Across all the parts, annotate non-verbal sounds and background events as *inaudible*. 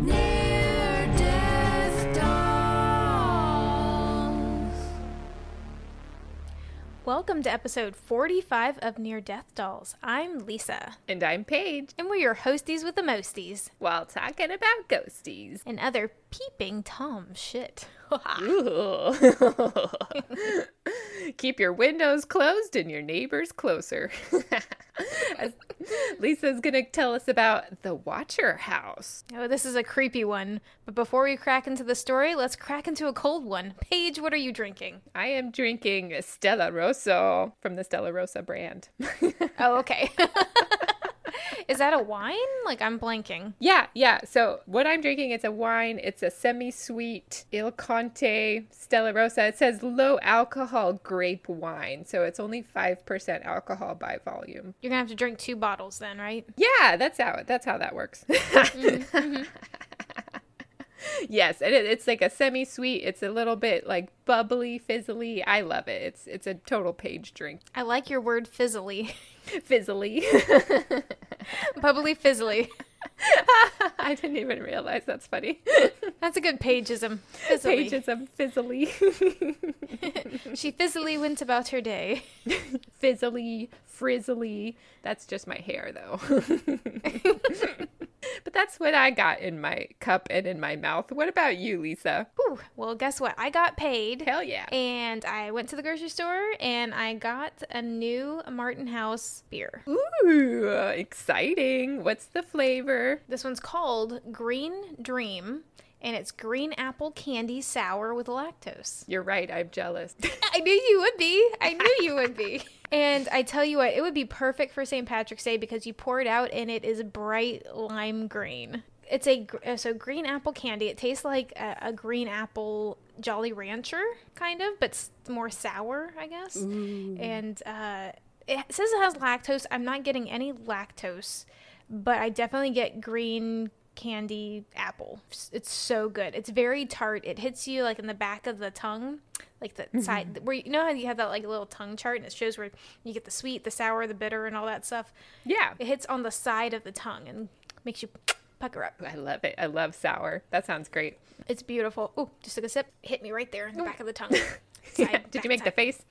Near Death Dolls. Welcome to episode 45 of Near Death Dolls. I'm Lisa, And I'm Paige, and we're your hosties with the mosties while talking about ghosties. and other peeping Tom shit. *laughs* *laughs* Keep your windows closed and your neighbors closer. *laughs* Lisa's going to tell us about the Watcher House. oh, this is a creepy one. But before we crack into the story, let's crack into a cold one. Paige, what are you drinking? I am drinking Stella Rosso from the Stella Rosa brand. *laughs* Oh, okay. *laughs* is that a wine? Like, I'm blanking. yeah, yeah. So, what I'm drinking is a wine. It's a semi sweet Il Conte Stella Rosa. It says low alcohol grape wine. So, it's only 5% alcohol by volume. You're gonna have to drink two bottles then, right? Yeah, that's how that's how that works. *laughs* Mm-hmm. yes, and it, it's like a semi-sweet. It's a little bit like bubbly, fizzly. I love it. It's it's a total Paige drink. I like your word fizzly. *laughs* Fizzly. *laughs* *laughs* Bubbly fizzly. *laughs* I didn't even realize that's funny. That's a good Paigeism. Fizzly. Pages of fizzly, *laughs* She fizzily went about her day. fizzly, frizzly. That's just my hair, though. But that's what I got in my cup and in my mouth. What about you, Lisa? Whew. Well, guess what? I got paid. Hell yeah. And I went to the grocery store and I got a new Martin House beer. Ooh, exciting. What's the flavor? This one's called Green Dream and it's green apple candy sour with lactose. You're right. I'm jealous. *laughs* I knew you would be. I knew you would be. *laughs* And I tell you what, it would be perfect for St. Patrick's Day because you pour it out and it is bright lime green. It's a uh, so green apple candy. It tastes like a, a green apple Jolly Rancher kind of, but more sour, I guess. And uh, it says it has lactose. I'm not getting any lactose, but I definitely get green candy apple. It's so good. It's very tart. It hits you like in the back of the tongue, like the side where you know how you have that like little tongue chart and it shows where you get the sweet, the sour, the bitter, and all that stuff. yeah. It hits on the side of the tongue and makes you *tsk* pucker up. I love it. I love sour. That sounds great. It's beautiful. Oh, just took a sip. Hit me right there in the back of the *laughs* tongue. Yeah. Side, Did you make the face?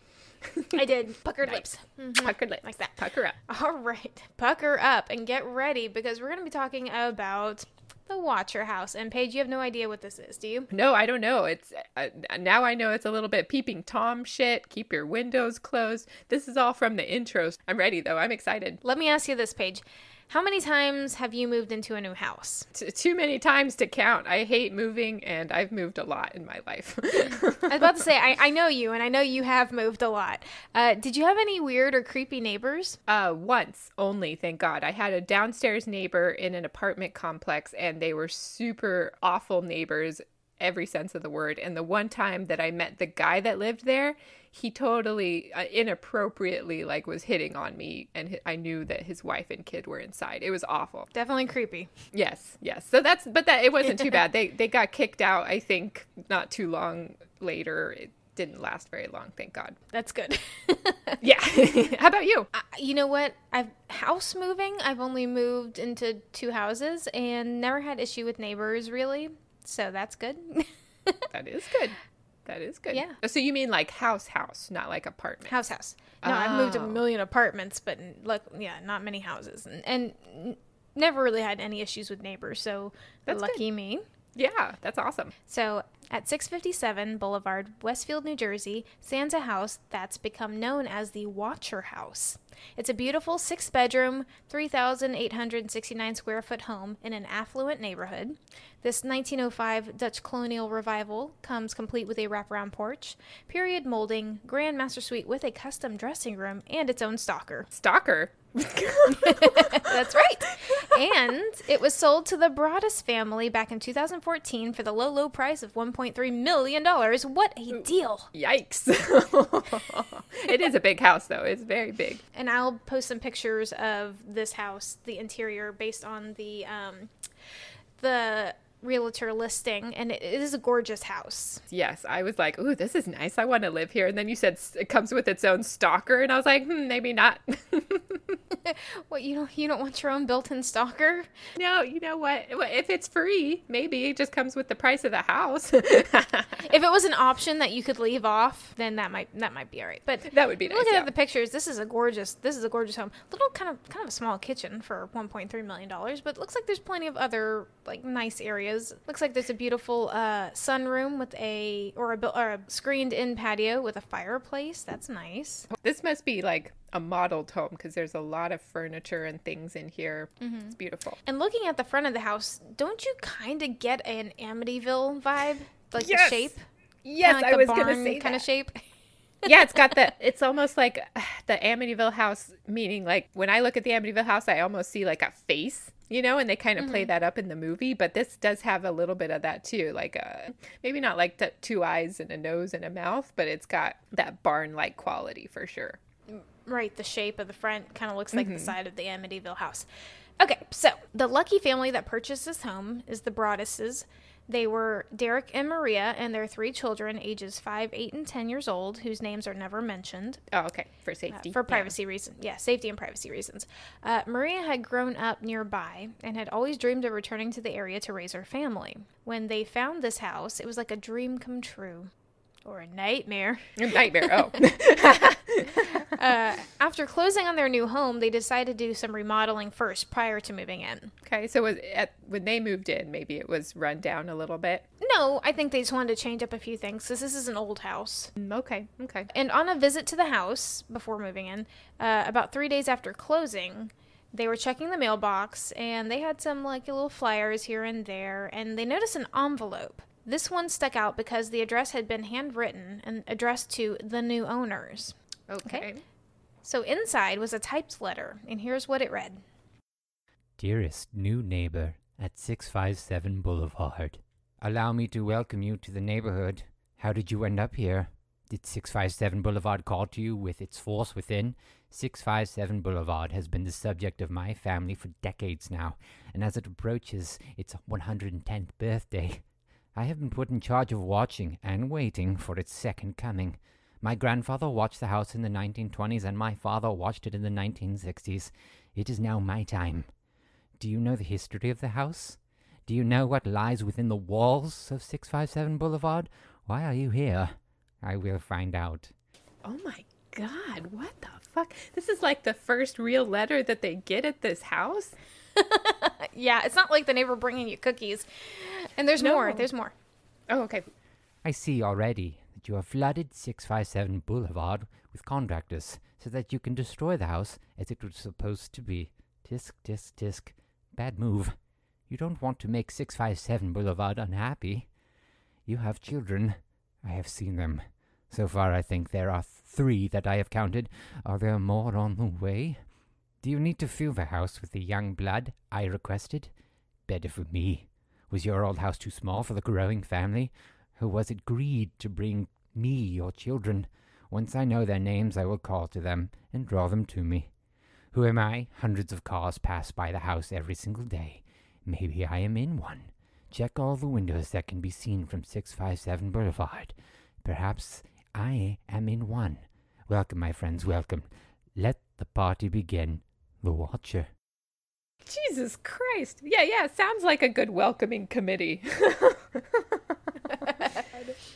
I did. Puckered lips. Mhm. Puckered lips. Like that. Pucker up. All right, pucker up and get ready because we're going to be talking about the Watcher House. And Paige, you have no idea what this is, do you? No, I don't know. It's uh, now I know it's a little bit peeping tom shit. Keep your windows closed. This is all from the intros. I'm ready though. I'm excited. Let me ask you this, Paige. How many times have you moved into a new house? *laughs* T- too many times to count. I hate moving, and I've moved a lot in my life. *laughs* I was about to say, I, I know you, and I know you have moved a lot. Uh, did you have any weird or creepy neighbors? Uh, once only, thank God. I had a downstairs neighbor in an apartment complex, and they were super awful neighbors, every sense of the word. And the one time that I met the guy that lived there, he totally uh, inappropriately like was hitting on me, and hi- I knew that his wife and kid were inside. It was awful. Definitely creepy. Yes, yes. So that's, but that it wasn't too *laughs* bad. They they got kicked out. I think not too long later. It didn't last very long, thank God. That's good. *laughs* *laughs* Yeah. How about you? I- you know what? I've house moving. I've only moved into two houses and never had issue with neighbors really. So that's good. That is good. That is good. Yeah. So you mean like house, house, not like apartment? house house. No, I've moved a Oh. million apartments, but look, yeah, not many houses, and, and never really had any issues with neighbors. So That's lucky me. Yeah, that's awesome. So at 657 Boulevard, Westfield, New Jersey, stands a house that's become known as the Watcher House. It's a beautiful six bedroom, 3,869 square foot home in an affluent neighborhood. This 1905 Dutch colonial revival comes complete with a wraparound porch, period molding, grand master suite with a custom dressing room, and its own stalker. Stalker. *laughs* *laughs* That's right. and it was sold to the Broaddus family back in 2014 for the low, low price of $1.3 million. What a deal! Yikes. *laughs* it is a big house though. It's very big. And I'll post some pictures of this house, the interior, based on the um, the realtor listing, and it is a gorgeous house. Yes, I was like, "Ooh, this is nice. I want to live here." And then you said it comes with its own stalker, and I was like, hmm, "Maybe not." *laughs* What you don't you don't want your own built-in stalker? no, you know what? If it's free, maybe it just comes with the price of the house. *laughs* If it was an *laughs* option that you could leave off, then that might that might be all right. But that would be nice. looking yeah. at the pictures, this is a gorgeous this is a gorgeous home. Little kind of kind of a small kitchen for 1.3 million dollars, but looks like there's plenty of other like nice areas. Looks like there's a beautiful uh, sunroom with a or a, or a screened-in patio with a fireplace. That's nice. This must be like a modeled home because there's a lot of furniture and things in here. Mm-hmm. It's beautiful. And looking at the front of the house, don't you kind of get an Amityville vibe? Like Yes! the shape? Yes, Kinda I like was gonna barn say kind of shape. yeah, it's got the. *laughs* It's almost like *sighs* the Amityville house. Meaning, like when I look at the Amityville house, I almost see like a face, you know, and they kind of play mm-hmm. that up in the movie. But this does have a little bit of that too, like uh maybe not like t- two eyes and a nose and a mouth, but it's got that barn-like quality for sure. Mm, right, the shape of the front kind of looks like the mm-hmm. side of the Amityville house. Okay, so the lucky family that purchased this home is the Broadduses. They were Derek and Maria and their three children, ages 5, 8, and 10 years old, whose names are never mentioned. Oh, okay, for uh, safety. for Yeah. privacy reasons. Yeah, safety and privacy reasons. Uh, Maria had grown up nearby and had always dreamed of returning to the area to raise her family. When they found this house, it was like a dream come true. Or a nightmare. Nightmare. Oh, *laughs* Uh, after closing on their new home, they decided to do some remodeling first prior to moving in. okay. So was at when they moved in, maybe it was run down a little bit. No, I think they just wanted to change up a few things because this is an old house. Mm, Okay, okay. And on a visit to the house before moving in, uh, about three days after closing, they were checking the mailbox and they had some like little flyers here and there, and they noticed an envelope. This one stuck out because the address had been handwritten and addressed to the new owners. Okay. So inside was a typed letter, and here's what it read. Dearest new neighbor at 657 Boulevard, allow me to welcome you to the neighborhood. How did you end up here? Did 657 Boulevard call to you with its force within? 657 Boulevard has been the subject of my family for decades now, and as it approaches its 110th birthday, I have been put in charge of watching and waiting for its second coming. My grandfather watched the house in the 1920s, and my father watched it in the 1960s. It is now my time. Do you know the history of the house? Do you know what lies within the walls of 657 Boulevard? Why are you here? I will find out. Oh my god, what the fuck? This is like the first real letter that they get at this house? *laughs* Yeah, it's not like the neighbor bringing you cookies. And there's more. There's more. Oh, okay. I see already that you have flooded 657 Boulevard with contractors so that you can destroy the house as it was supposed to be. Tisk, tisk, tisk. Bad move. You don't want to make 657 Boulevard unhappy. You have children. I have seen them. So far, I think there are three that I have counted. Are there more on the way? Do you need to fill the house with the young blood I requested? Better for me. Was your old house too small for the growing family? Or was it greed to bring me your children? Once I know their names, I will call to them and draw them to me. Who am I? Hundreds of cars pass by the house every single day. Maybe I am in one. Check all the windows that can be seen from 657 Boulevard. Perhaps I am in one. Welcome, my friends, welcome. Let the party begin. The Watcher. Jesus Christ. Yeah, yeah, sounds like a good welcoming committee. *laughs*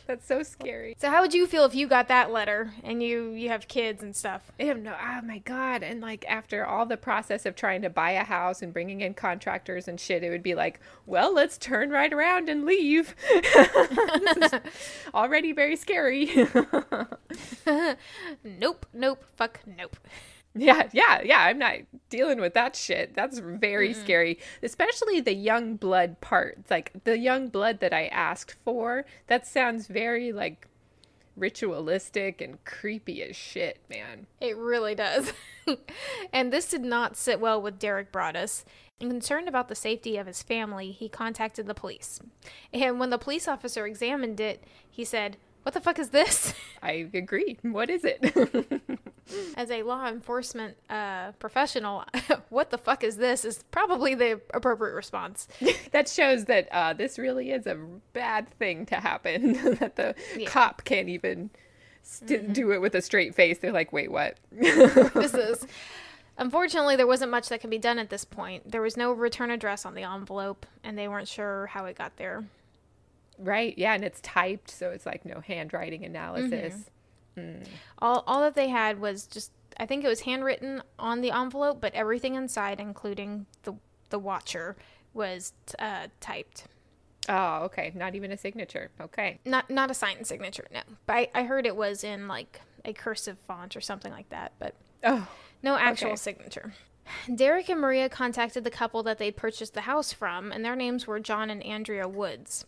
That's so scary. So how would you feel if you got that letter and you you have kids and stuff? I have no, oh my God. And like after all the process of trying to buy a house and bringing in contractors and shit, it would be like, well, let's turn right around and leave. *laughs* this is *laughs* already very scary. Nope, nope, fuck, nope. Yeah, yeah, yeah. I'm not dealing with that shit. That's very scary, especially the young blood part. Like the young blood that I asked for. That sounds very like ritualistic and creepy as shit, man. It really does. *laughs* and this did not sit well with Derek Broaddus. Concerned about the safety of his family, he contacted the police. And when the police officer examined it, he said, What the fuck is this? *laughs* I agree. What is it? *laughs* As a law enforcement uh, professional, *laughs* what the fuck is this? Is probably the appropriate response. that shows that uh, this really is a bad thing to happen. that the Yeah. cop can't even st- do it with a straight face. They're like, wait, what? this is. Unfortunately, there wasn't much that could be done at this point. There was no return address on the envelope, and they weren't sure how it got there. Right? Yeah, and it's typed, so it's like no handwriting analysis. All, all that they had was just, I think it was handwritten on the envelope, but everything inside, including the the watcher, was uh, typed. Oh, okay. Not even a signature. Okay. Not not a signed signature, no. But I, I heard it was in like a cursive font or something like that. But Oh, No actual Okay. signature. Derek and Maria contacted the couple that they'd purchased the house from, and their names were John and Andrea Woods.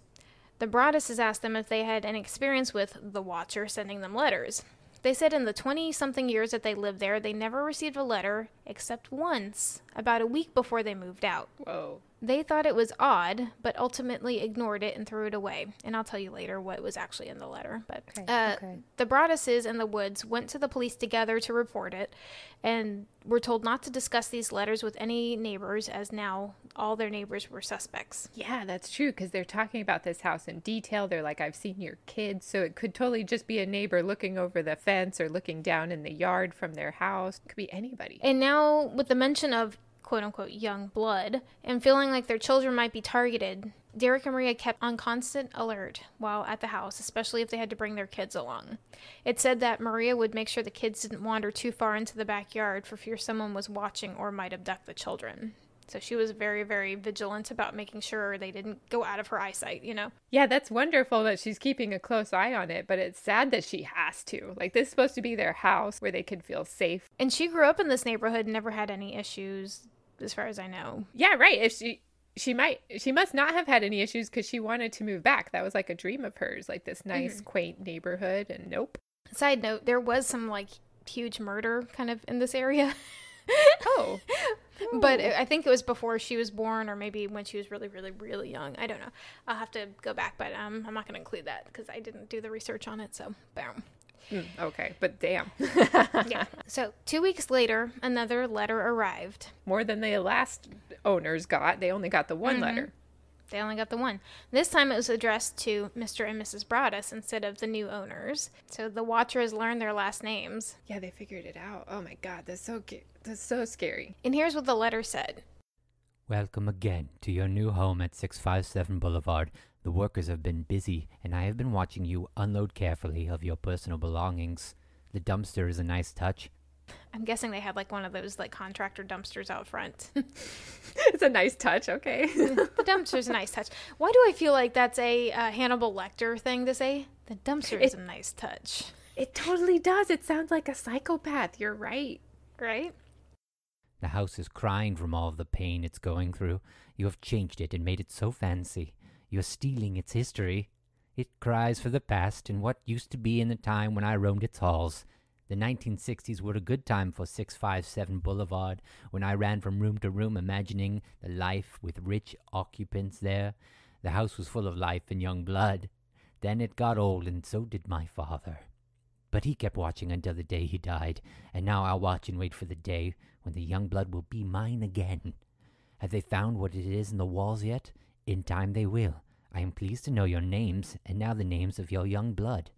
The Broadduses asked them if they had any experience with the Watcher sending them letters. They said in the 20 something years that they lived there, they never received a letter except once, about a week before they moved out. whoa. They thought it was odd, but ultimately ignored it and threw it away. And I'll tell you later what was actually in the letter. But Okay, uh, okay. the Broadduses and the Woods went to the police together to report it, and were told not to discuss these letters with any neighbors, as now all their neighbors were suspects. Yeah, that's true because they're talking about this house in detail. They're like, I've seen your kids. So it could totally just be a neighbor looking over the fence or looking down in the yard from their house. It Could be anybody. And now, with the mention of quote unquote young blood and feeling like their children might be targeted, Derek and Maria kept on constant alert while at the house, especially if they had to bring their kids along. It said that Maria would make sure the kids didn't wander too far into the backyard for fear someone was watching or might abduct the children. So she was very, very vigilant about making sure they didn't go out of her eyesight, you know? Yeah, that's wonderful that she's keeping a close eye on it, but it's sad that she has to. Like, this is supposed to be their house where they could feel safe. And she grew up in this neighborhood and never had any issues, as far as I know. Yeah, right. If she. She might. She must not have had any issues because she wanted to move back. That was like a dream of hers, like this nice, mm-hmm. quaint neighborhood. And nope. Side note, there was some like huge murder kind of in this area. *laughs* Oh, *laughs* but I think it was before she was born or maybe when she was really really really young. I don't know. I'll have to go back, but um I'm not going to include that cuz I didn't do the research on it, so boom. Mm, okay. But damn, *laughs* Yeah. so, 2 weeks later, another letter arrived. more than the last owners got. They only got the one letter. They only got the one. This time it was addressed to Mr. and Mrs. Broaddus instead of the new owners. So the Watchers learned their last names. Yeah, they figured it out. Oh my god, that's so ca- that's so scary. And here's what the letter said. Welcome again to your new home at 657 Boulevard. The workers have been busy, and I have been watching you unload carefully of your personal belongings. The dumpster is a nice touch. I'm guessing they had like one of those like contractor dumpsters out front. *laughs* it's a nice touch. Okay. the dumpster's a nice touch. Why do I feel like that's a uh, Hannibal Lecter thing to say? The dumpster is It- a nice touch, it totally does. It sounds like a psychopath. You're right. right? The house is crying from all the pain it's going through. You have changed it and made it so fancy. You are stealing its history. It cries for the past and what used to be in the time when I roamed its halls. The 1960s were a good time for 657 Boulevard when I ran from room to room imagining the life with rich occupants there. The house was full of life and young blood. Then it got old, and so did my father. But he kept watching until the day he died, and now I'll watch and wait for the day when the young blood will be mine again. Have they found what it is in the walls yet? In time they will. I am pleased to know your names, and now the names of your young blood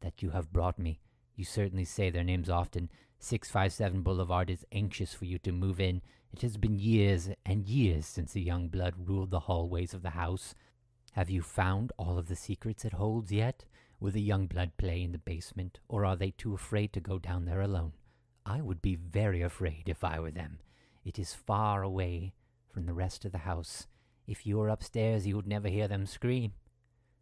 that you have brought me. You certainly say their names often. 657 Boulevard is anxious for you to move in. It has been years and years since the young blood ruled the hallways of the house. Have you found all of the secrets it holds yet? Will the young blood play in the basement, or are they too afraid to go down there alone? I would be very afraid if I were them. It is far away from the rest of the house. If you were upstairs, you would never hear them scream.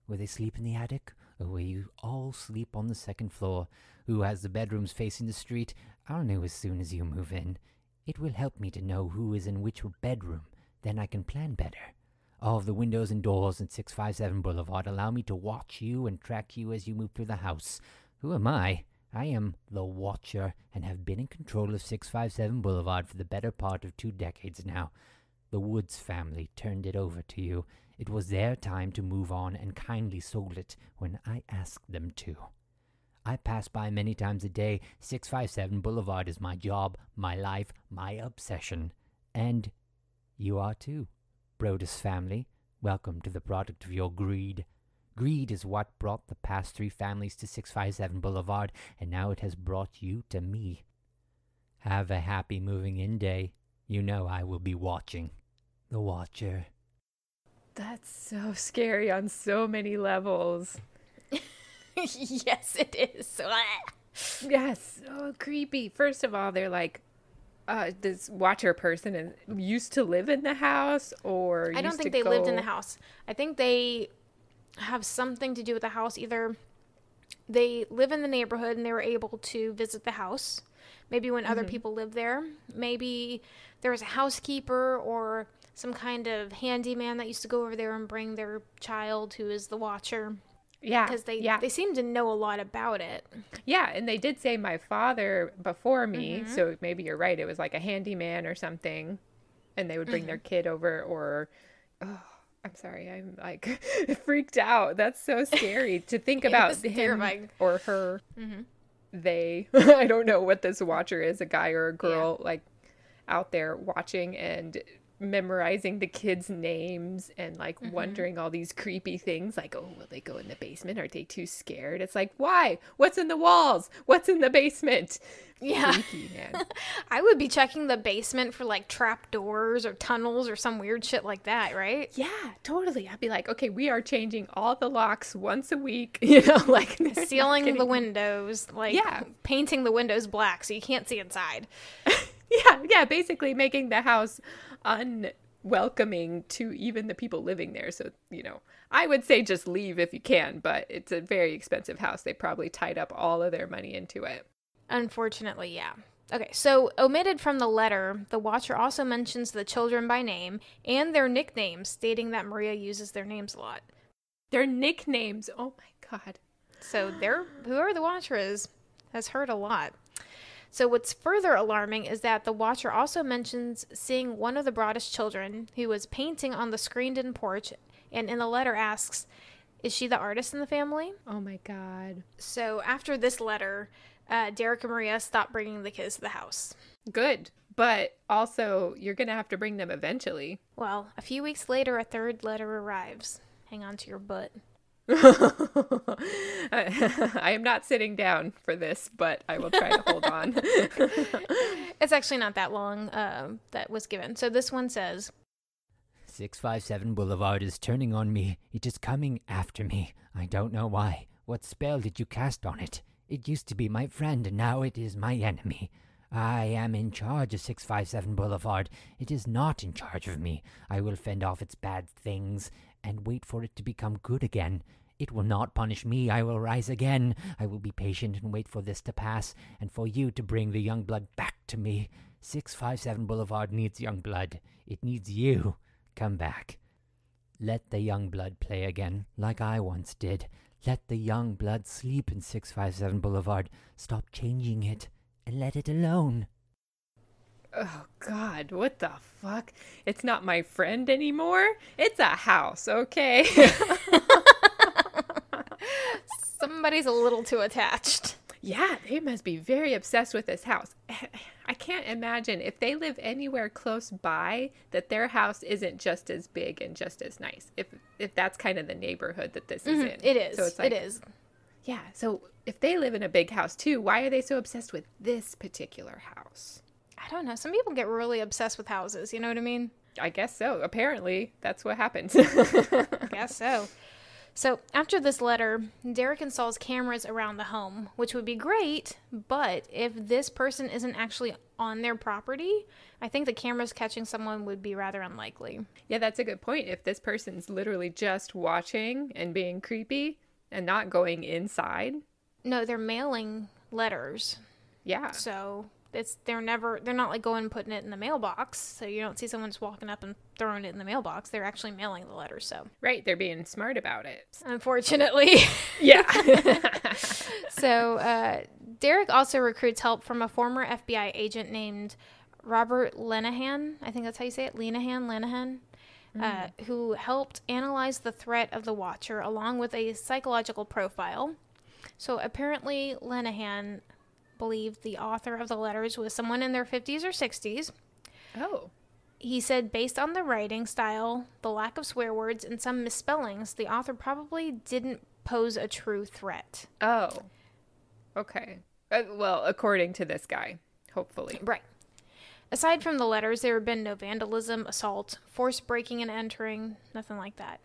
Will they sleep in the attic, or will you all sleep on the second floor? Who has the bedrooms facing the street? I'll know as soon as you move in. It will help me to know who is in which bedroom. Then I can plan better. All of the windows and doors in 657 Boulevard allow me to watch you and track you as you move through the house. Who am I? I am the Watcher and have been in control of 657 Boulevard for the better part of two decades now. The Woods family turned it over to you. It was their time to move on and kindly sold it when I asked them to. I pass by many times a day. 657 Boulevard is my job, my life, my obsession. And you are too. Broaddus family, welcome to the product of your greed. Greed is what brought the past three families to 657 Boulevard, and now it has brought you to me. Have a happy moving in day. You know I will be watching. The Watcher. That's so scary on so many levels. *laughs* yes, it is. *laughs* Yes, so creepy. First of all, they're like, uh, this watcher person is used to live in the house, or I don't think to they lived in the house. I think they have something to do with the house. Either they live in the neighborhood and they were able to visit the house. Maybe when other people lived there. Maybe there was a housekeeper or some kind of handyman that used to go over there and bring their child who is the watcher Yeah, because they yeah, they seem to know a lot about it. yeah, and they did say my father before me, Mm-hmm. so maybe you're right. It was like a handyman or something, and they would bring their Mm-hmm. kid over, or oh, I'm sorry, I'm like *laughs* freaked out. That's so scary to think *laughs* about him terrifying. or her. Mm-hmm. They, *laughs* I don't know what this watcher is, a guy or a girl, like out there watching and memorizing the kids' names and like Mm-hmm. wondering all these creepy things like, oh, will they go in the basement? Are they too scared? It's like, why? What's in the walls? What's in the basement? Yeah. Freaky. *laughs* I would be checking the basement for like trap doors or tunnels or some weird shit like that, right? yeah, totally. I'd be like, okay, we are changing all the locks once a week, *laughs* you know, like *laughs* Sealing the windows, like Yeah. painting the windows black so you can't see inside. Yeah, yeah, basically making the house unwelcoming to even the people living there. So, you know, I would say just leave if you can, but it's a very expensive house. They probably tied up all of their money into it. Unfortunately, yeah. Okay, so omitted from the letter, the Watcher also mentions the children by name and their nicknames, stating that Maria uses their names a lot. Their nicknames, oh my god. So they're whoever the Watcher is has heard a lot. So what's further alarming is that the Watcher also mentions seeing one of the Broaddus children who was painting on the screened-in porch, and in the letter asks, "Is she the artist in the family?" Oh my god. So after this letter, uh, Derek and Maria stopped bringing the kids to the house. Good. But also, you're going to have to bring them eventually. Well, a few weeks later, a third letter arrives. Hang on to your butt. *laughs* I am not sitting down for this, but I will try to hold on. *laughs* It's actually not that long um, that was given. So this one says, 657 Boulevard is turning on me. It is coming after me. I don't know why. What spell did you cast on it? It used to be my friend, and now it is my enemy. I am in charge of 657 Boulevard. It is not in charge of me. I will fend off its bad things and wait for it to become good again. It will not punish me. I will rise again. I will be patient and wait for this to pass, and for you to bring the young blood back to me. 657 Boulevard needs young blood. It needs you. Come back. Let the young blood play again, like I once did. Let the young blood sleep in 657 Boulevard. Stop changing it and let it alone. Oh God, what the fuck? It's not my friend anymore. It's a house, okay? Somebody's a little too attached. yeah, they must be very obsessed with this house. I can't imagine if they live anywhere close by that their house isn't just as big and just as nice. If if that's kind of the neighborhood that this is mm-hmm. in. It is. So it's like, it is. Yeah. So if they live in a big house too, why are they so obsessed with this particular house? I don't know. Some people get really obsessed with houses. You know what I mean? I guess so. Apparently, that's what happens. I *laughs* *laughs* guess so. So after this letter, Derek installs cameras around the home, which would be great, but if this person isn't actually on their property, I think the cameras catching someone would be rather unlikely. yeah, that's a good point. If this person's literally just watching and being creepy and not going inside, No, they're mailing letters. yeah. So it's they're never they're not like going and putting it in the mailbox. So you don't see someone just walking up and throwing it in the mailbox. They're actually mailing the letters. So Right, they're being smart about it. unfortunately. *laughs* Yeah. *laughs* so uh, Derek also recruits help from a former FBI agent named Robert Lenahan. I think that's how you say it. Lenahan, Lenahan. Uh, who helped analyze the threat of the Watcher along with a psychological profile. So apparently, Lenahan believed the author of the letters was someone in their 50s or 60s. Oh. He said, based on the writing style, the lack of swear words, and some misspellings, the author probably didn't pose a true threat. Oh. Okay. Uh, well, according to this guy, hopefully. Right. Aside from the letters, there had been no vandalism, assault, forced breaking and entering, nothing like that.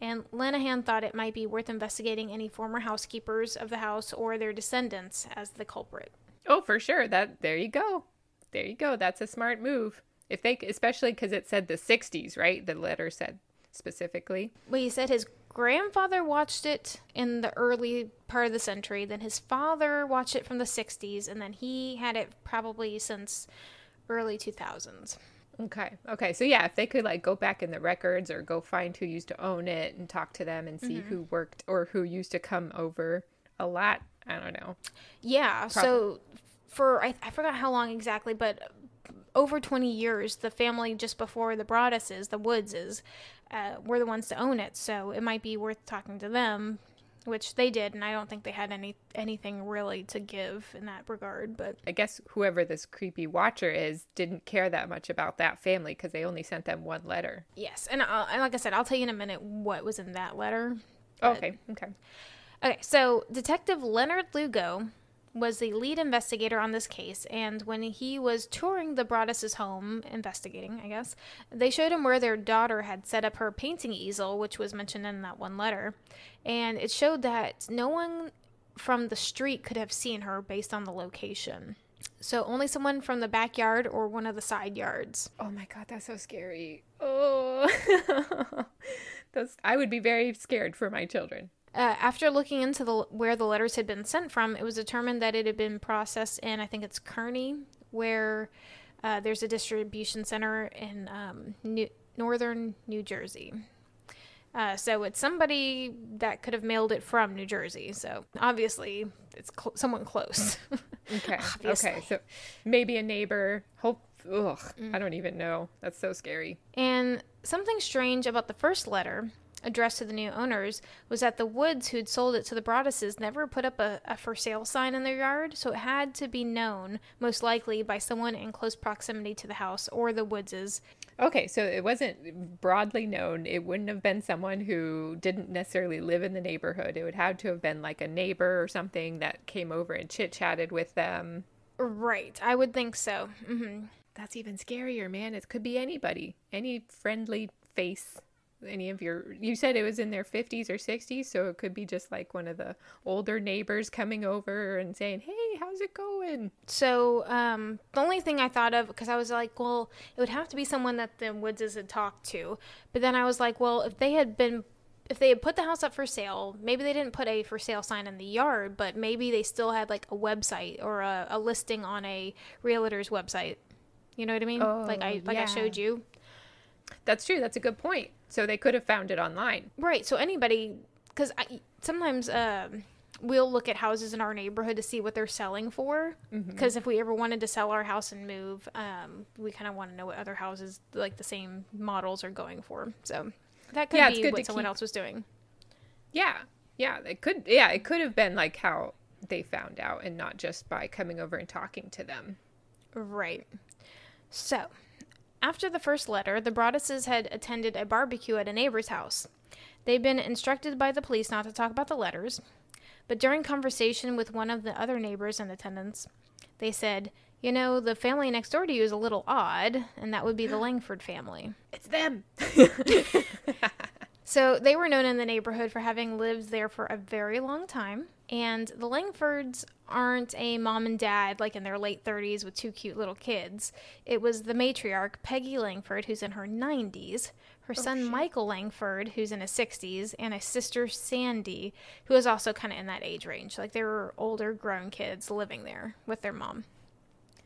And Lenahan thought it might be worth investigating any former housekeepers of the house or their descendants as the culprit. Oh, for sure. That there you go. There you go. That's a smart move. If they especially cuz it said the 60s, right? The letter said specifically. Well, he said his grandfather watched it in the early part of the century, then his father watched it from the 60s, and then he had it probably since early 2000s. Okay. Okay. So yeah, if they could like go back in the records or go find who used to own it and talk to them and see who worked or who used to come over a lot. I don't know. Yeah. So for I, I forgot how long exactly, but over 20 years, the family just before the Broadduses, the Woodses, uh, were the ones to own it. So it might be worth talking to them, which they did, and I don't think they had any anything really to give in that regard. But I guess whoever this creepy watcher is didn't care that much about that family because they only sent them one letter. yes, and, and like I said, I'll tell you in a minute what was in that letter. Oh, okay. Okay. Okay, so Detective Leonard Lugo was the lead investigator on this case, and when he was touring the Broaddus's home, investigating, I guess, they showed him where their daughter had set up her painting easel, which was mentioned in that one letter, and it showed that no one from the street could have seen her based on the location. So only someone from the backyard or one of the side yards. Oh my god, that's so scary. Oh. *laughs* Those I would be very scared for my children. Uh, after looking into the where the letters had been sent from, it was determined that it had been processed in I think it's Kearny, where uh, there's a distribution center in um, New- northern New Jersey. Uh, so it's somebody that could have mailed it from New Jersey. So obviously it's cl- someone close. *laughs* Okay. Okay. So maybe a neighbor. Hope. Ugh. I don't even know. That's so scary. And something strange about the first letter addressed to the new owners was that the Woods who'd sold it to the Broadduses never put up a, a for sale sign in their yard, so it had to be known, most likely by someone in close proximity to the house or the Woodses. Okay, so it wasn't broadly known. It wouldn't have been someone who didn't necessarily live in the neighborhood. It would have to have been like a neighbor or something that came over and chit chatted with them. Right, I would think so. hmm That's even scarier, man. It could be anybody, any friendly face. Any of your, you said it was in their 50s or 60s, so it could be just like one of the older neighbors coming over and saying, Hey, how's it going? So um, the only thing I thought of, because I was like, well, it would have to be someone that the Woodses had talked to. But then I was like, well, if they had been, if they had put the house up for sale, maybe they didn't put a for sale sign in the yard, but maybe they still had like a website or a, a listing on a realtor's website. You know what I mean? like I Oh, like I showed you. That's true. That's a good point. So they could have found it online. Right. So anybody, because sometimes um, we'll look at houses in our neighborhood to see what they're selling for. Mm-hmm. Because if we ever wanted to sell our house and move, um, we kind of want to know what other houses like the same models are going for. So that could Yeah, be what someone keep- else was doing. Yeah. Yeah. It could, yeah, it could have been like how they found out and not just by coming over and talking to them. Right. So, after the first letter, the Broadduses had attended a barbecue at a neighbor's house. They'd been instructed by the police not to talk about the letters, but during conversation with one of the other neighbors in attendance, they said, You know, the family next door to you is a little odd, and that would be the *gasps* Langford family. It's them. *laughs* So they were known in the neighborhood for having lived there for a very long time. And the Langfords aren't a mom and dad like in their late 30s with two cute little kids. It was the matriarch, Peggy Langford, who's in her 90s, her oh, son, Michael Langford, who's in his 60s, and a sister, Sandy, who is also kind of in that age range. Like they were older, grown kids living there with their mom.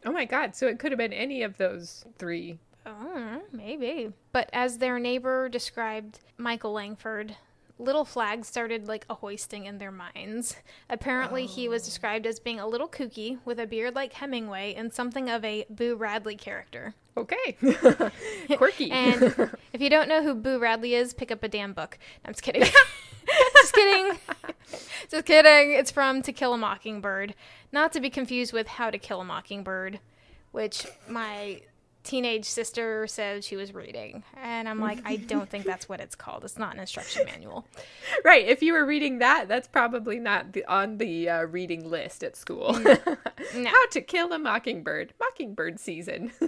Oh my God. So it could have been any of those three. Oh, maybe. But as their neighbor described Michael Langford, little flags started like a hoisting in their minds. Apparently, he was oh. described as being a little kooky with a beard like Hemingway and something of a Boo Radley character. Okay. *laughs* Quirky. And *laughs* if you don't know who Boo Radley is, pick up a damn book. No, I'm just kidding. *laughs* Just kidding. Just kidding. It's from To Kill a Mockingbird. Not to be confused with How to Kill a Mockingbird, which my teenage sister said she was reading. And I'm like, I don't think that's what it's called. It's not an instruction manual. *laughs* Right. If you were reading that, that's probably not the, on the uh, reading list at school. No. *laughs* How to Kill a Mockingbird. Mockingbird season. *laughs*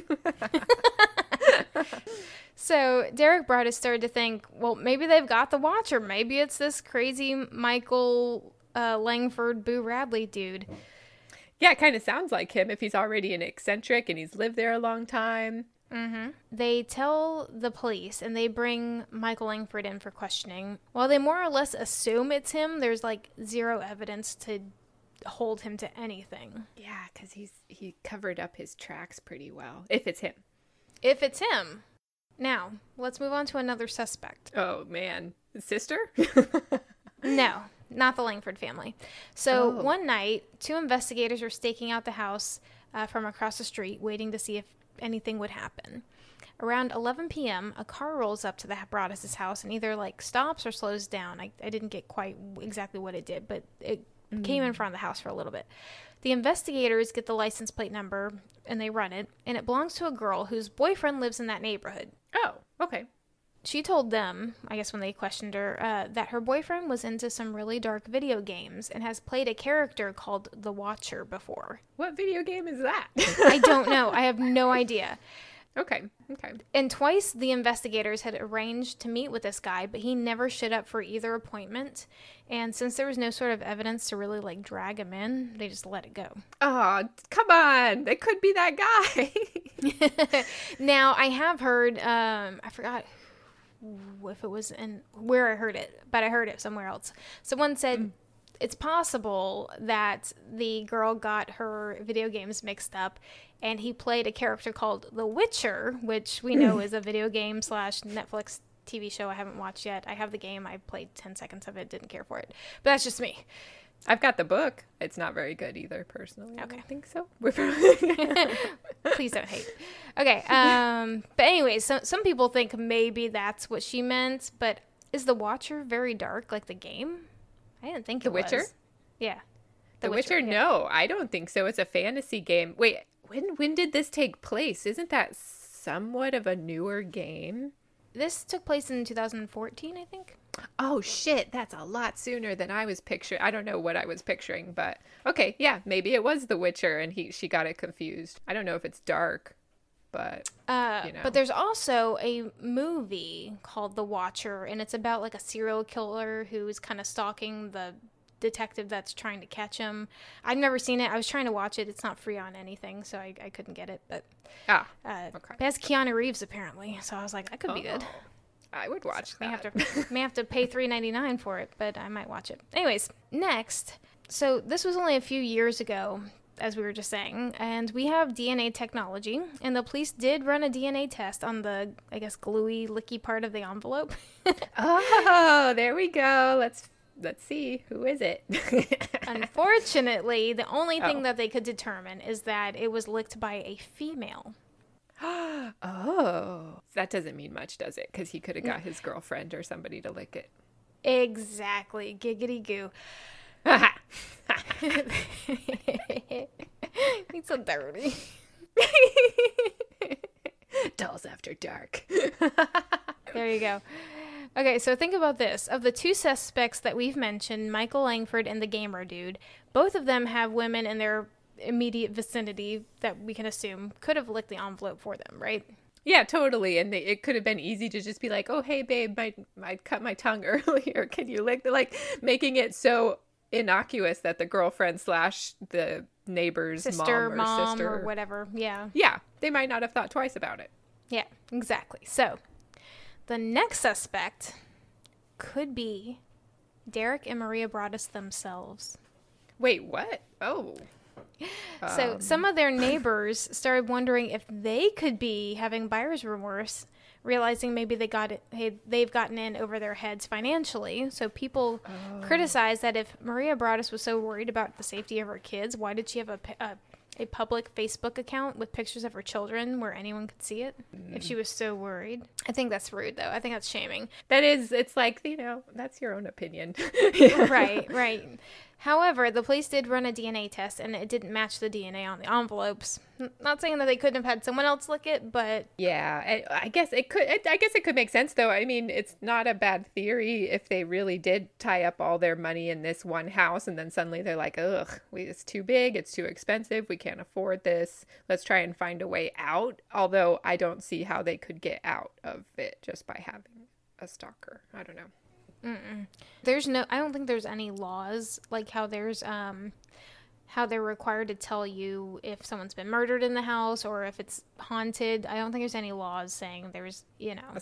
So Derek Broaddus started to think, well, maybe they've got the Watcher. Maybe it's this crazy Michael uh, Langford Boo Radley dude. Yeah, it kind of sounds like him if he's already an eccentric and he's lived there a long time. Mm-hmm. They tell the police and they bring Michael Langford in for questioning. While they more or less assume it's him, there's like zero evidence to hold him to anything. Yeah, because he's he covered up his tracks pretty well. If it's him. If it's him. Now, let's move on to another suspect. Oh man, sister. *laughs* No, not the Langford family. So Oh. one night, two investigators were staking out the house uh, from across the street, waiting to see if anything would happen. Around 11 p.m., a car rolls up to the Broaddus' house and either like stops or slows down. I, I didn't get quite exactly what it did, but it came in front of the house for a little bit. The investigators get the license plate number and they run it, and it belongs to a girl whose boyfriend lives in that neighborhood oh, okay. She told them, I guess when they questioned her, uh, that her boyfriend was into some really dark video games and has played a character called the Watcher before. What video game is that? I don't know. I have no idea. *laughs* okay. Okay. And twice the investigators had arranged to meet with this guy, but he never showed up for either appointment. And since there was no sort of evidence to really like drag him in, they just let it go. Oh, come on. It could be that guy. *laughs* *laughs* now I have heard, um, I forgot if it was in where I heard it, but I heard it somewhere else. Someone said hmm. it's possible that the girl got her video games mixed up, and he played a character called The Witcher, which we know *laughs* is a video game slash Netflix TV show I haven't watched yet. I have the game. I played ten seconds of it. Didn't care for it, but that's just me. I've got the book. It's not very good either, personally. I Okay. don't think so. *laughs* We're probably- *laughs* Please don't hate. Okay. Um. but anyways, some some people think maybe that's what she meant. But is the Watcher very dark, like the game? I didn't think The it Witcher? was. Yeah. The, Witcher? yeah. No, I don't think so. It's a fantasy game. Wait, when when did this take place? Isn't that somewhat of a newer game? This took place in 2014, I think. Oh shit, that's a lot sooner than I was picturing. I don't know what I was picturing, but okay, yeah, maybe it was The Witcher and he she got it confused. I don't know if it's dark, but Uh, You know. But there's also a movie called The Watcher, and it's about like a serial killer who's kind of stalking the detective that's trying to catch him. I've never seen it. I was trying to watch it. It's not free on anything, so I, I couldn't get it. But ah, uh, Okay. it has Keanu Reeves apparently, so I was like, that could be good. oh, I would watch May that. have to may have to pay three ninety nine for it, but I might watch it. Anyways, next. So this was only a few years ago, as we were just saying, and we have DNA technology, and the police did run a DNA test on the I guess gluey, licky part of the envelope. *laughs* oh, there we go. Let's let's see who is it. *laughs* Unfortunately, the only thing Oh. that they could determine is that it was licked by a female. *gasps* oh, that doesn't mean much, does it? Because he could have got his girlfriend or somebody to lick it. Exactly, giggity goo. *laughs* He's so dirty. Dolls after dark. There you go. Okay, so think about this. Of the two suspects that we've mentioned, Michael Langford and the gamer dude, both of them have women in their immediate vicinity that we can assume could have licked the envelope for them, right? Yeah, totally. And they, it could have been easy to just be like, "Oh, hey, babe, my I cut my tongue *laughs* earlier. Can you lick?" Like making it so innocuous that the girlfriend slash the neighbor's Sister, mom or mom, sister or whatever. Yeah. Yeah, they might not have thought twice about it. Yeah, exactly. So, the next suspect could be Derek and Maria Broaddus themselves. Wait, what? Oh, So um. some of their neighbors *laughs* started wondering if they could be having buyer's remorse, realizing maybe they got it, hey, they've gotten in over their heads financially. So people oh. criticized that if Maria Broaddus was so worried about the safety of her kids, why did she have a, a a public Facebook account with pictures of her children where anyone could see it if she was so worried. I think that's rude though. I think that's shaming. That is, it's like, you know, that's your own opinion. *laughs* *laughs* right, right. However, the police did run a DNA test and it didn't match the DNA on the envelopes. Not saying that they couldn't have had someone else lick it, but Yeah, I, I guess it could. I guess it could make sense, though. I mean, it's not a bad theory if they really did tie up all their money in this one house, and then suddenly they're like, "Ugh, we, it's too big, it's too expensive, we can't afford this. Let's try and find a way out." Although I don't see how they could get out of it just by having a stalker. I don't know. There's no I don't think there's any laws like how there's um how they're required to tell you if someone's been murdered in the house or if it's haunted. I don't think there's any laws saying there's, you know, a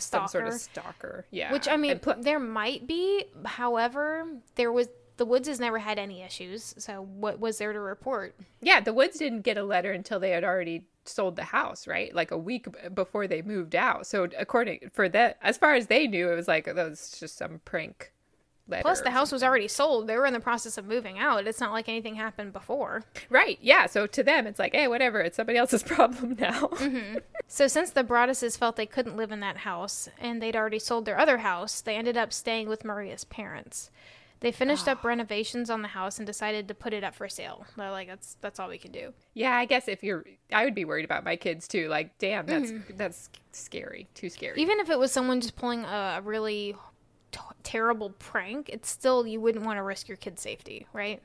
Some stalker. sort of stalker. Yeah. Which I mean, pl- there might be. However, there was the Woods has never had any issues. So what was there to report? Yeah, the Woods didn't get a letter until they had already sold the house, right? Like a week before they moved out. So according for that, as far as they knew, it was like that was just some prank letter. Plus, the house was already sold. They were in the process of moving out. It's not like anything happened before. right. Yeah. So to them, it's like, hey, whatever. It's somebody else's *laughs* problem now. Mm-hmm. *laughs* So since the Broadduses felt they couldn't live in that house and they'd already sold their other house, they ended up staying with Maria's parents. They finished up *sighs* renovations on the house and decided to put it up for sale. They're like, that's that's all we can do. yeah, I guess if you're, I would be worried about my kids too. Like, damn, that's Mm-hmm. that's scary. Too scary. Even if it was someone just pulling a really t- terrible prank, it's still you wouldn't want to risk your kid's safety, right?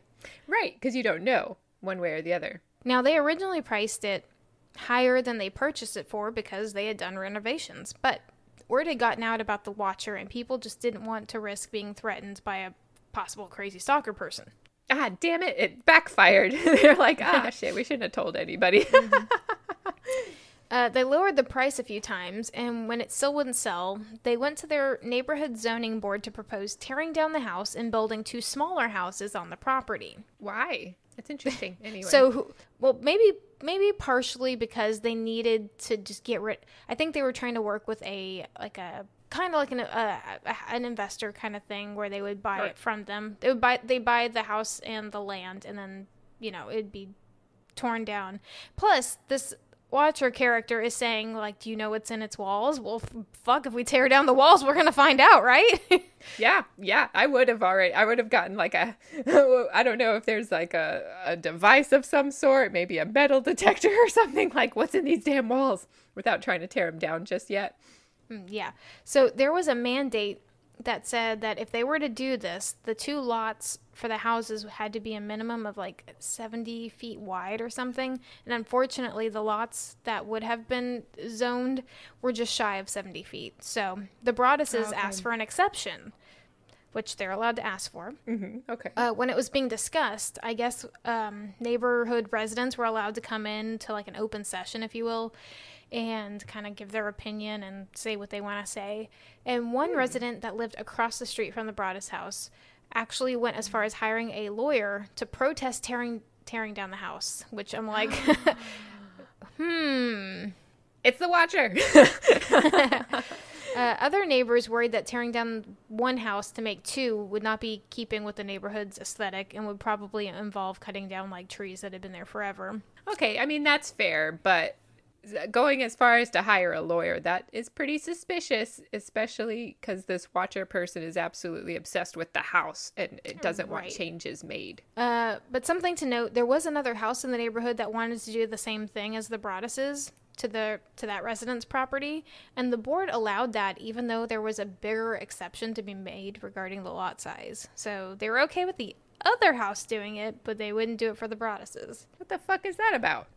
right? Because you don't know one way or the other. Now they originally priced it higher than they purchased it for because they had done renovations, but word had gotten out about the watcher and people just didn't want to risk being threatened by a possible crazy stalker person. Ah, damn it! It backfired. *laughs* They're like, ah, shit. We shouldn't have told anybody. *laughs* Uh, they lowered the price a few times, and when it still wouldn't sell, they went to their neighborhood zoning board to propose tearing down the house and building two smaller houses on the property. Why? That's interesting. *laughs* Anyway. So, well, maybe maybe partially because they needed to just get rid. I think they were trying to work with a like a kind of like an uh, an investor kind of thing where they would buy Right. it from them. They would buy they buy the house and the land, and then you know it'd be torn down. Plus, this Watcher character is saying like, "Do you know what's in its walls?" Well, f- fuck, if we tear down the walls, we're gonna find out, right? *laughs* Yeah, yeah, I would have already. I would have gotten like a, *laughs* I don't know if there's like a, a device of some sort, maybe a metal detector or *laughs* something. Like, what's in these damn walls? Without trying to tear them down just yet. Mm, Yeah. So there was a mandate that said that if they were to do this, the two lots for the houses had to be a minimum of like 70 feet wide or something. And unfortunately, the lots that would have been zoned were just shy of 70 feet. So the Broadduses Okay. asked for an exception, which they're allowed to ask for. Mm-hmm. Okay. Uh, when it was being discussed, I guess um, neighborhood residents were allowed to come in to like an open session, if you will, and kind of give their opinion and say what they want to say. And one resident that lived across the street from the Broaddus house actually went as far as hiring a lawyer to protest tearing tearing down the house, which I'm like, *gasps* *laughs* hmm. It's the Watcher. *laughs* *laughs* Uh, other neighbors worried that tearing down one house to make two would not be keeping with the neighborhood's aesthetic and would probably involve cutting down like trees that had been there forever. okay, I mean that's fair, but going as far as to hire a lawyer, that is pretty suspicious, especially because this Watcher person is absolutely obsessed with the house and it doesn't want changes made. Uh, but something to note: there was another house in the neighborhood that wanted to do the same thing as the Broadduses to the to that resident's property, and the board allowed that, even though there was a bigger exception to be made regarding the lot size. So they were okay with the other house doing it, but they wouldn't do it for the Broadduses. What the fuck is that about?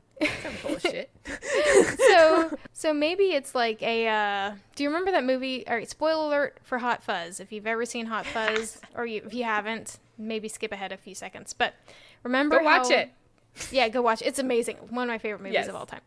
Some bullshit. *laughs* so so maybe it's like a uh do you remember that movie all right spoiler alert for hot fuzz if you've ever seen hot fuzz or you, if you haven't maybe skip ahead a few seconds but remember Go watch how- it. yeah go watch it. it's amazing one of my favorite movies Yes. of all time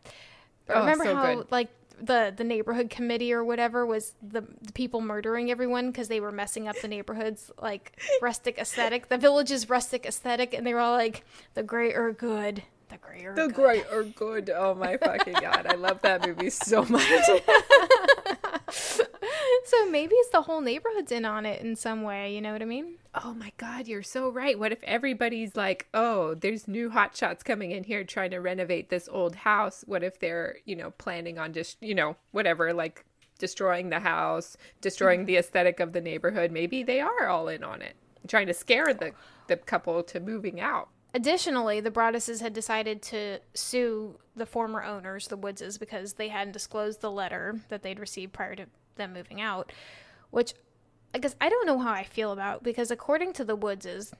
Oh, remember so how good. like the the neighborhood committee or whatever was the, the people murdering everyone because they were messing up the neighborhood's like rustic aesthetic the village's rustic aesthetic and they were all like the gray are good the gray are The good. great or good. Oh my *laughs* fucking god. I love that movie so *laughs* much. so maybe it's the whole neighborhood's in on it in some way. You know what I mean? Oh my God, you're so right. What if everybody's like, oh, there's new hotshots coming in here trying to renovate this old house? What if they're, you know, planning on just, you know, whatever, like destroying the house, destroying mm-hmm. the aesthetic of the neighborhood? Maybe they are all in on it, trying to scare the, the couple to moving out. Additionally, the Broadduses had decided to sue the former owners, the Woodses, because they hadn't disclosed the letter that they'd received prior to them moving out, which I guess I don't know how I feel about because according to the Woodses,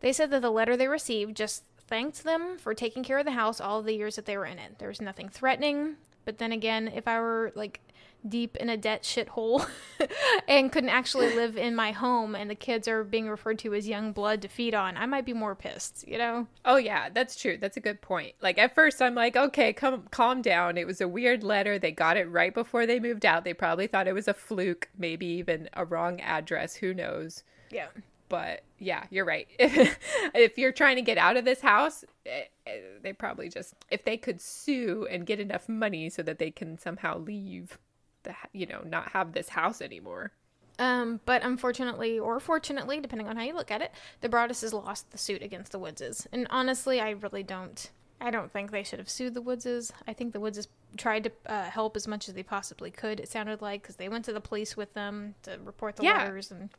they said that the letter they received just thanked them for taking care of the house all the years that they were in it. There was nothing threatening, but then again, if I were like deep in a debt shithole *laughs* and couldn't actually live in my home and the kids are being referred to as young blood to feed on, I might be more pissed, you know? Oh yeah, that's true. That's a good point. Like at first I'm like, okay, come calm down. It was a weird letter. They got it right before they moved out. They probably thought it was a fluke, maybe even a wrong address, who knows. Yeah. But yeah, you're right. *laughs* if you're trying to get out of this house, eh, eh, they probably just if they could sue and get enough money so that they can somehow leave the you know, not have this house anymore. Um, but unfortunately, or fortunately, depending on how you look at it, the Broadduses lost the suit against the Woodses. And honestly, I really don't. I don't think they should have sued the Woodses. I think the Woodses tried to uh, help as much as they possibly could. It sounded like because they went to the police with them to report the Yeah. letters, and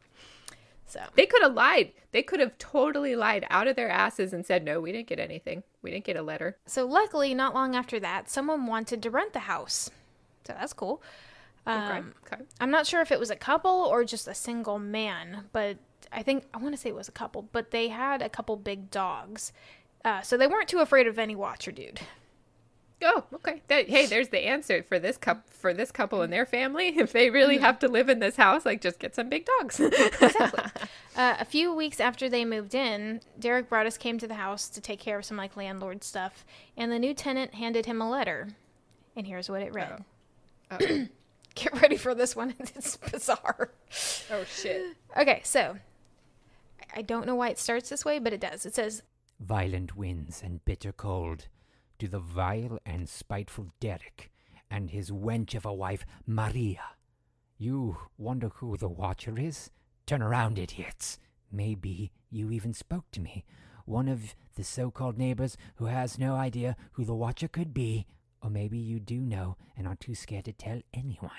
so They could have lied. They could have totally lied out of their asses and said, "No, we didn't get anything. We didn't get a letter." so luckily, not long after that, someone wanted to rent the house. So that's cool. Um, okay. okay. I'm not sure if it was a couple or just a single man, but I think I want to say it was a couple. But they had a couple big dogs, uh, so they weren't too afraid of any watcher dude. Oh, okay. That, hey, there's the answer for this cup for this couple and their family. *laughs* If they really have to live in this house, like just get some big dogs. *laughs* Exactly. uh, a few weeks after they moved in, Derek Broaddus came to the house to take care of some like landlord stuff, and the new tenant handed him a letter. And here's what it read. oh Get ready for this one. *laughs* It's bizarre. Oh, shit. Okay, so I- I don't know why it starts this way, but it does. It says, Violent winds and bitter cold, to the vile and spiteful Derek, and his wench of a wife, Maria. You wonder who the watcher is? Turn around, idiots. Maybe you even spoke to me, one of the so called neighbors who has no idea who the watcher could be. Or maybe you do know and are too scared to tell anyone.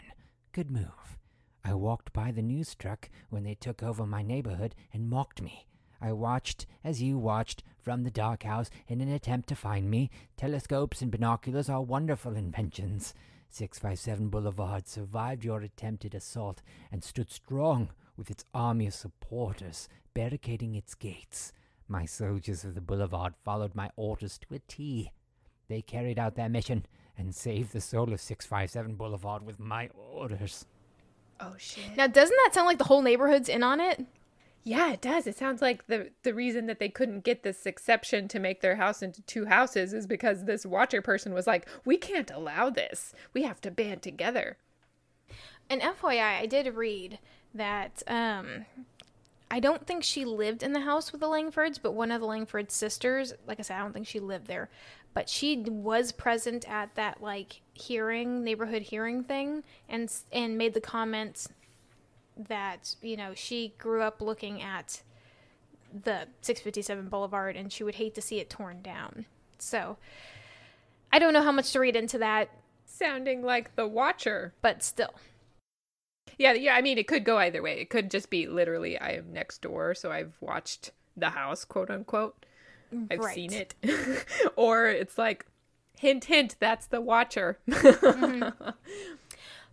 Good move. I walked by the news truck when they took over my neighborhood and mocked me. I watched as you watched from the dark house in an attempt to find me. Telescopes and binoculars are wonderful inventions. 657 Boulevard survived your attempted assault and stood strong with its army of supporters barricading its gates. My soldiers of the boulevard followed my orders to a T. They carried out their mission and saved the soul of 657 Boulevard with my orders. Oh shit. "Now, doesn't that sound like the whole neighborhood's in on it?" Yeah, it does. It sounds like the the reason that they couldn't get this exception to make their house into two houses is because this watcher person was like, "We can't allow this. We have to band together." And FYI, I did read that um, I don't think she lived in the house with the Langfords, but one of the Langford sisters, like I said, I don't think she lived there, but she was present at that like hearing, neighborhood hearing thing, and and made the comment that you know she grew up looking at the 657 Boulevard, and she would hate to see it torn down. So I don't know how much to read into that, Sounding like the watcher. but still. Yeah, yeah. I mean, it could go either way. It could just be literally, I am next door, so I've watched the house, quote unquote. I've Right. seen it, *laughs* or it's like, hint, hint. That's the watcher. *laughs*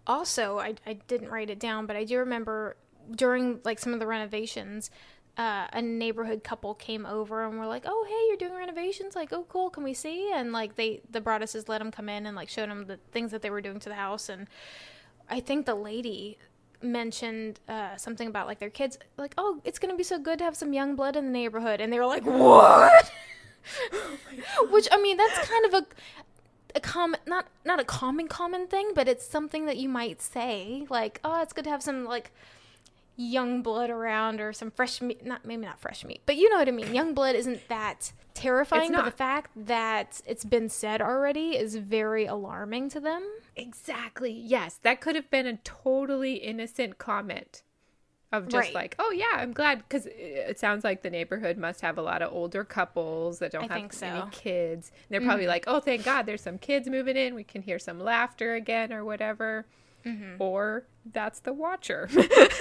also I, I didn't write it down but i do remember during like some of the renovations uh, a neighborhood couple came over and were like oh hey you're doing renovations like oh cool can we see and like they the broadduses let them come in and like showed them the things that they were doing to the house and i think the lady mentioned uh, something about like their kids like oh it's gonna be so good to have some young blood in the neighborhood and they were like what? *laughs* Which i mean that's kind of a a common not not a common common thing but it's something that you might say like oh it's good to have some like young blood around or some fresh meat not maybe not fresh meat but you know what i mean. Young blood isn't that terrifying, but the fact that it's been said already is very alarming to them. Exactly. Yes, that could have been a totally innocent comment of just Right. like, "Oh yeah, I'm glad," because it sounds like the neighborhood must have a lot of older couples that don't I have think any so. kids. They're probably mm-hmm. like, "Oh, thank God, there's some kids moving in. We can hear some laughter again, or whatever." Mm-hmm. Or that's the watcher.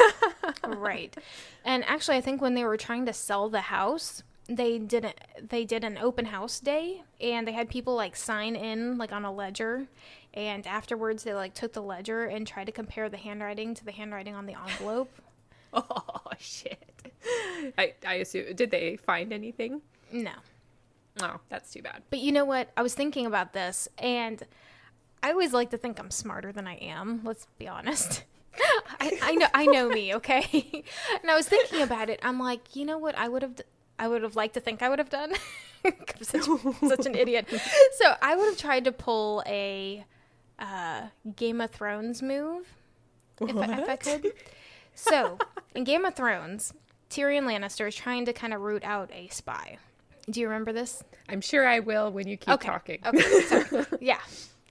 *laughs* right. And actually, I think when they were trying to sell the house, they didn't. They did an open house day, and they had people like sign in like on a ledger, and afterwards they like took the ledger and tried to compare the handwriting to the handwriting on the envelope. *laughs* oh shit! I I assume did they find anything? no. Oh, that's too bad. But you know what? I was thinking about this, and I always like to think I'm smarter than I am. Let's be honest. *laughs* I, I know I know me, okay. *laughs* and I was thinking about it. I'm like, you know what? I would have. I would have liked to think I would have done. *laughs* I'm such, *laughs* such an idiot. So I would have tried to pull a uh, Game of Thrones move if I, if I could. So in Game of Thrones, Tyrion Lannister is trying to kind of root out a spy. Do you remember this? I'm sure I will when you keep Okay. talking. Okay, sorry. *laughs* yeah.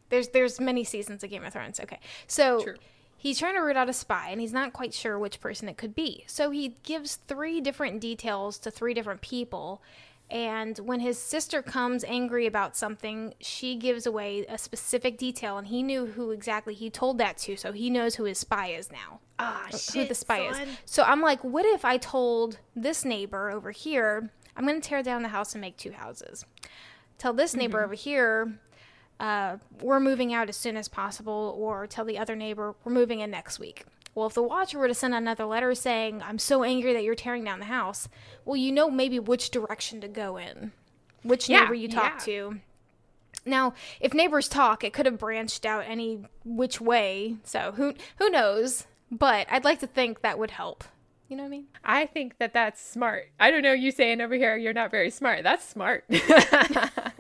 There's there's many seasons of Game of Thrones. Okay. So True. He's trying to root out a spy and he's not quite sure which person it could be. So he gives three different details to three different people. And when his sister comes angry about something, she gives away a specific detail and he knew who exactly he told that to, so he knows who his spy is now. Ah, shit! who the spy is. So I'm like, what if I told this neighbor over here, I'm going to tear down the house and make two houses. Tell this neighbor over here, uh, we're moving out as soon as possible, or tell the other neighbor, we're moving in next week. Well, if the watcher were to send another letter saying, I'm so angry that you're tearing down the house, well, you know maybe which direction to go in, which Yeah, neighbor you talk yeah. to. Now, if neighbors talk, it could have branched out any which way. So who who knows? But I'd like to think that would help. You know what I mean? I think that that's smart. I don't know you saying over here you're not very smart. That's smart. *laughs*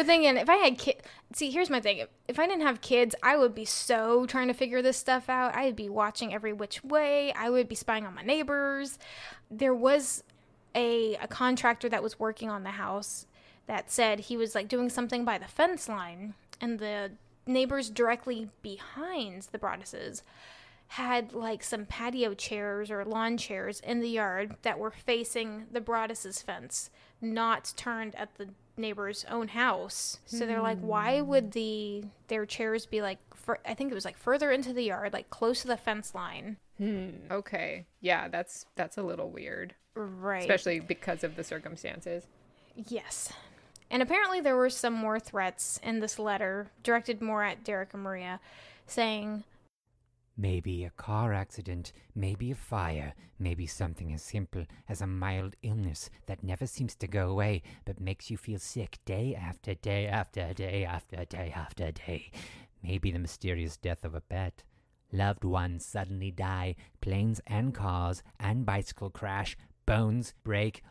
But then if I had kids, see, here's my thing: if, if I didn't have kids, I would be so trying to figure this stuff out. I'd be watching every which way. I would be spying on my neighbors. There was a a contractor that was working on the house that said he was like doing something by the fence line, and the neighbors directly behind the Broadduses had like some patio chairs or lawn chairs in the yard that were facing the Broadduses fence, not turned at the neighbor's own house. So they're like, why hmm. would the their chairs be like? For, I think it was like further into the yard, like close to the fence line. Hmm. okay. Yeah, that's that's a little weird, Right. especially because of the circumstances. Yes. And apparently there were some more threats in this letter directed more at Derek and Maria, saying, Maybe a car accident, maybe a fire, maybe something as simple as a mild illness that never seems to go away but makes you feel sick day after day after day after day after day. Maybe the mysterious death of a pet. Loved ones suddenly die, planes and cars and bicycle crash, bones break.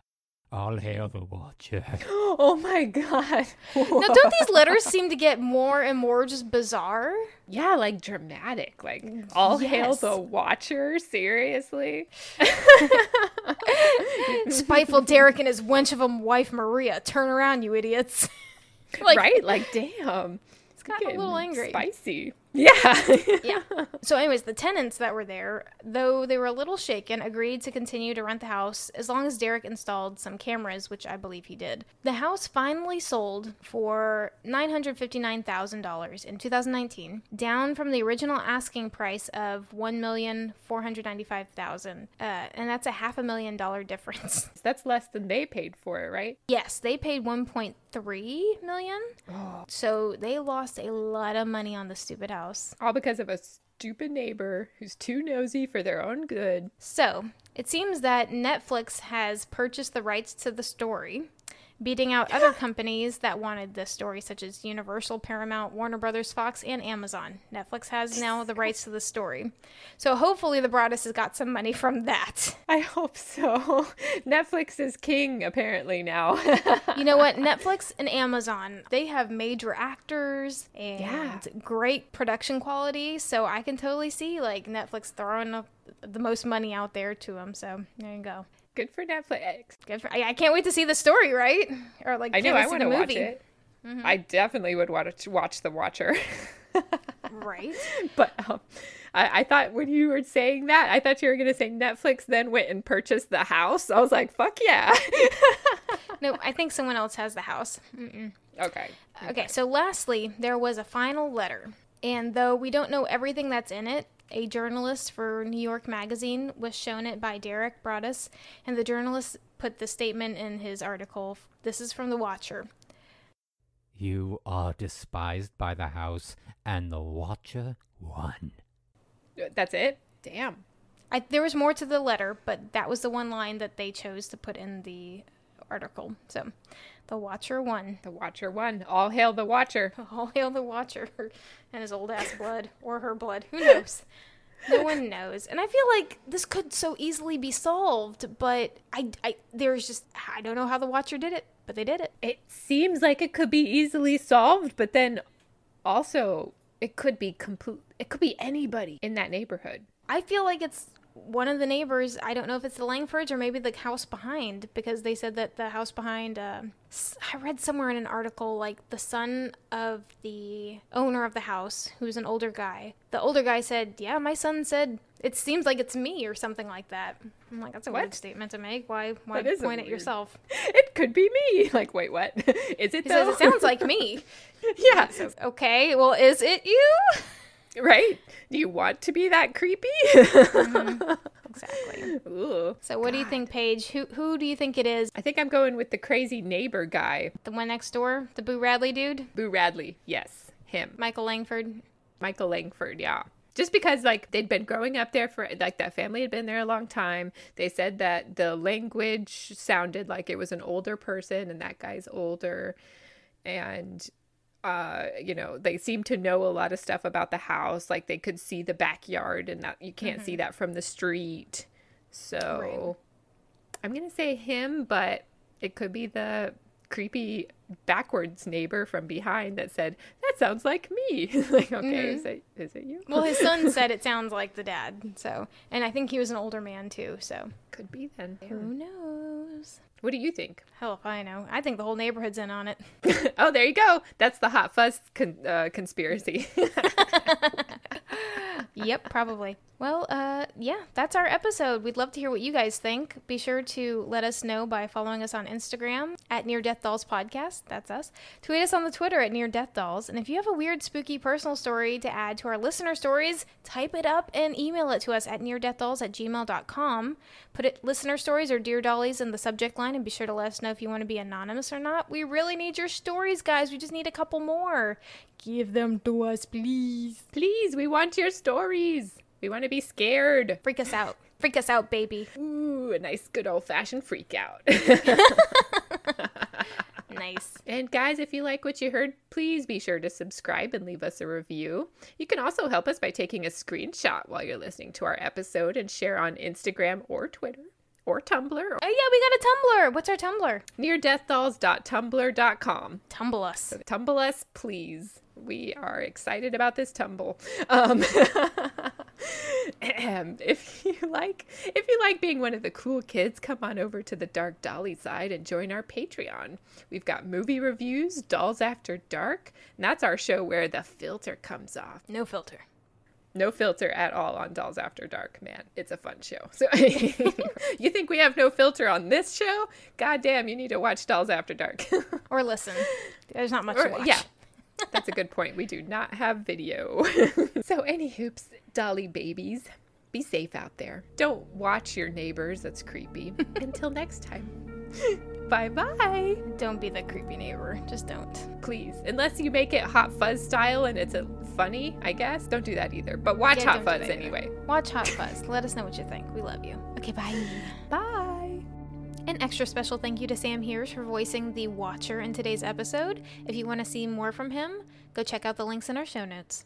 All hail the Watcher. *gasps* *gasps* *gasps* *laughs* Oh my god. Now, don't these letters seem to get more and more just bizarre? yeah, like dramatic. Like all hail the Watcher. Seriously. *laughs* Spiteful Derek and his wench of a wife Maria. Turn around, you idiots. *laughs* like, right? Like damn. It's gotten a little angry. Spicy. Yeah. *laughs* yeah. So, anyways, the tenants that were there, though they were a little shaken, agreed to continue to rent the house as long as Derek installed some cameras, which I believe he did. The house finally sold for $959,000 in 2019, down from the original asking price of $1,495,000. Uh, and that's a half a million dollar difference. *laughs* That's less than they paid for it, right? yes, they paid 1.3 million. Oh. So they lost a lot of money on the stupid house. All because of a stupid neighbor who's too nosy for their own good. So, it seems that Netflix has purchased the rights to the story, beating out other companies that wanted the story, such as Universal, Paramount, Warner Brothers, Fox, and Amazon. Netflix has now the rights to the story. So, hopefully, the Broaddus has got some money from that. *laughs* I hope so. *laughs* Netflix is king apparently now. *laughs* You know what? Netflix and Amazon, they have major actors and Yeah. great production quality. So, I can totally see like Netflix throwing up the most money out there to them. So, there you go. Good for Netflix. Good for, I, I can't wait to see the story, right? Or like, I know I want to watch it. I definitely would want to watch The Watcher. *laughs* Right? but um, I, I thought when you were saying that, I thought you were going to say Netflix then went and purchased the house. I was like, fuck yeah. *laughs* No, I think someone else has the house. Mm-mm. okay. Okay, so lastly, there was a final letter. And though we don't know everything that's in it, a journalist for New York Magazine was shown it by Derek Broaddus, and the journalist put the statement in his article. This is from The Watcher. You are despised by the house, and the Watcher won. That's it? Damn. I, there was more to the letter, but that was the one line that they chose to put in the article. So, The Watcher won. The Watcher won. All hail the Watcher. *laughs* All hail the Watcher *laughs* and his old ass blood, or her blood. Who knows? No *laughs* one knows. And I feel like this could so easily be solved, but I, I, there's just, I don't know how the Watcher did it, but they did it. It seems like it could be easily solved, but then also it could be complete. It could be anybody in that neighborhood. I feel like it's one of the neighbors. I don't know if it's the Langfords or maybe the house behind, because they said that the house behind. Uh, I read somewhere in an article like the son of the owner of the house, who's an older guy. The older guy said, "Yeah, my son said it seems like it's me or something like that." I'm like, that's a weird statement to make. Why? Why That is a point at yourself? *laughs* It could be me. *laughs* Like, wait, what? *laughs* Is it He though? says it sounds like me. yeah. Okay, well, is it you? Right? Do you want to be that creepy? *laughs* Mm-hmm. Exactly. Ooh. So, what do you think, Paige? Who who do you think it is? I think I'm going with the crazy neighbor guy, The one next door, the Boo Radley dude, Boo Radley. Yes, him. Michael Langford. Michael Langford, yeah. Just because like they'd been growing up there for like that family had been there a long time. They said that the language sounded like it was an older person and that guy's older and uh you know they seem to know a lot of stuff about the house like they could see the backyard and that you can't see that from the street. So i'm gonna say him but it could be the creepy backwards neighbor from behind that said that sounds like me *laughs* like okay is it is it you Well, his son *laughs* said it sounds like the dad. So, and I think he was an older man too. So, could be then who knows? what do you think Hell if I know. I think the whole neighborhood's in on it. *laughs* oh there you go that's the hot fuzz con- uh, conspiracy yep, probably. Well, uh, yeah, that's our episode. We'd love to hear what you guys think. Be sure to let us know by following us on Instagram at Near Death Dolls Podcast. That's us. Tweet us on the Twitter at Near Death Dolls. And if you have a weird, spooky personal story to add to our listener stories, type it up and email it to us at neardeathdolls at gmail.com. Put it listener stories or Dear Dollies in the subject line and be sure to let us know if you want to be anonymous or not. We really need your stories, guys. We just need a couple more. Give them to us, please. please we want your stories we want to be scared Freak us out. Freak us out, baby. Ooh, a nice good old fashioned freak out. *laughs* Nice. and guys, if you like what you heard, please be sure to subscribe and leave us a review. You can also help us by taking a screenshot while you're listening to our episode and share on Instagram or Twitter or Tumblr or Oh yeah, we got a Tumblr. What's our Tumblr? neardeathdolls.tumblr.com. Tumble us. Tumble us, please. We are excited about this tumble. Um, *laughs* *clears throat* if you like, if you like being one of the cool kids, come on over to the Dark Dolly side and join our Patreon. We've got movie reviews, Dolls After Dark, and that's our show where the filter comes off. No filter. No filter at all on Dolls After Dark, man. It's a fun show. So *laughs* you think we have no filter on this show? God damn, you need to watch Dolls After Dark. *laughs* Or listen. There's not much Or- to watch. Yeah. That's a good point. We do not have video. *laughs* so, any hoops, dolly babies, be safe out there. Don't watch your neighbors. That's creepy. *laughs* Until next time. *laughs* Bye bye. Don't be the creepy neighbor. Just don't. Please. Unless you make it Hot Fuzz style and it's a funny, I guess. Don't do that either. But watch Yeah, Hot Fuzz anyway. Watch Hot Fuzz. Let us know what you think. We love you. Okay, bye. Bye. An extra special thank you to Sam Hirsch for voicing the Watcher in today's episode. If you want to see more from him, go check out the links in our show notes.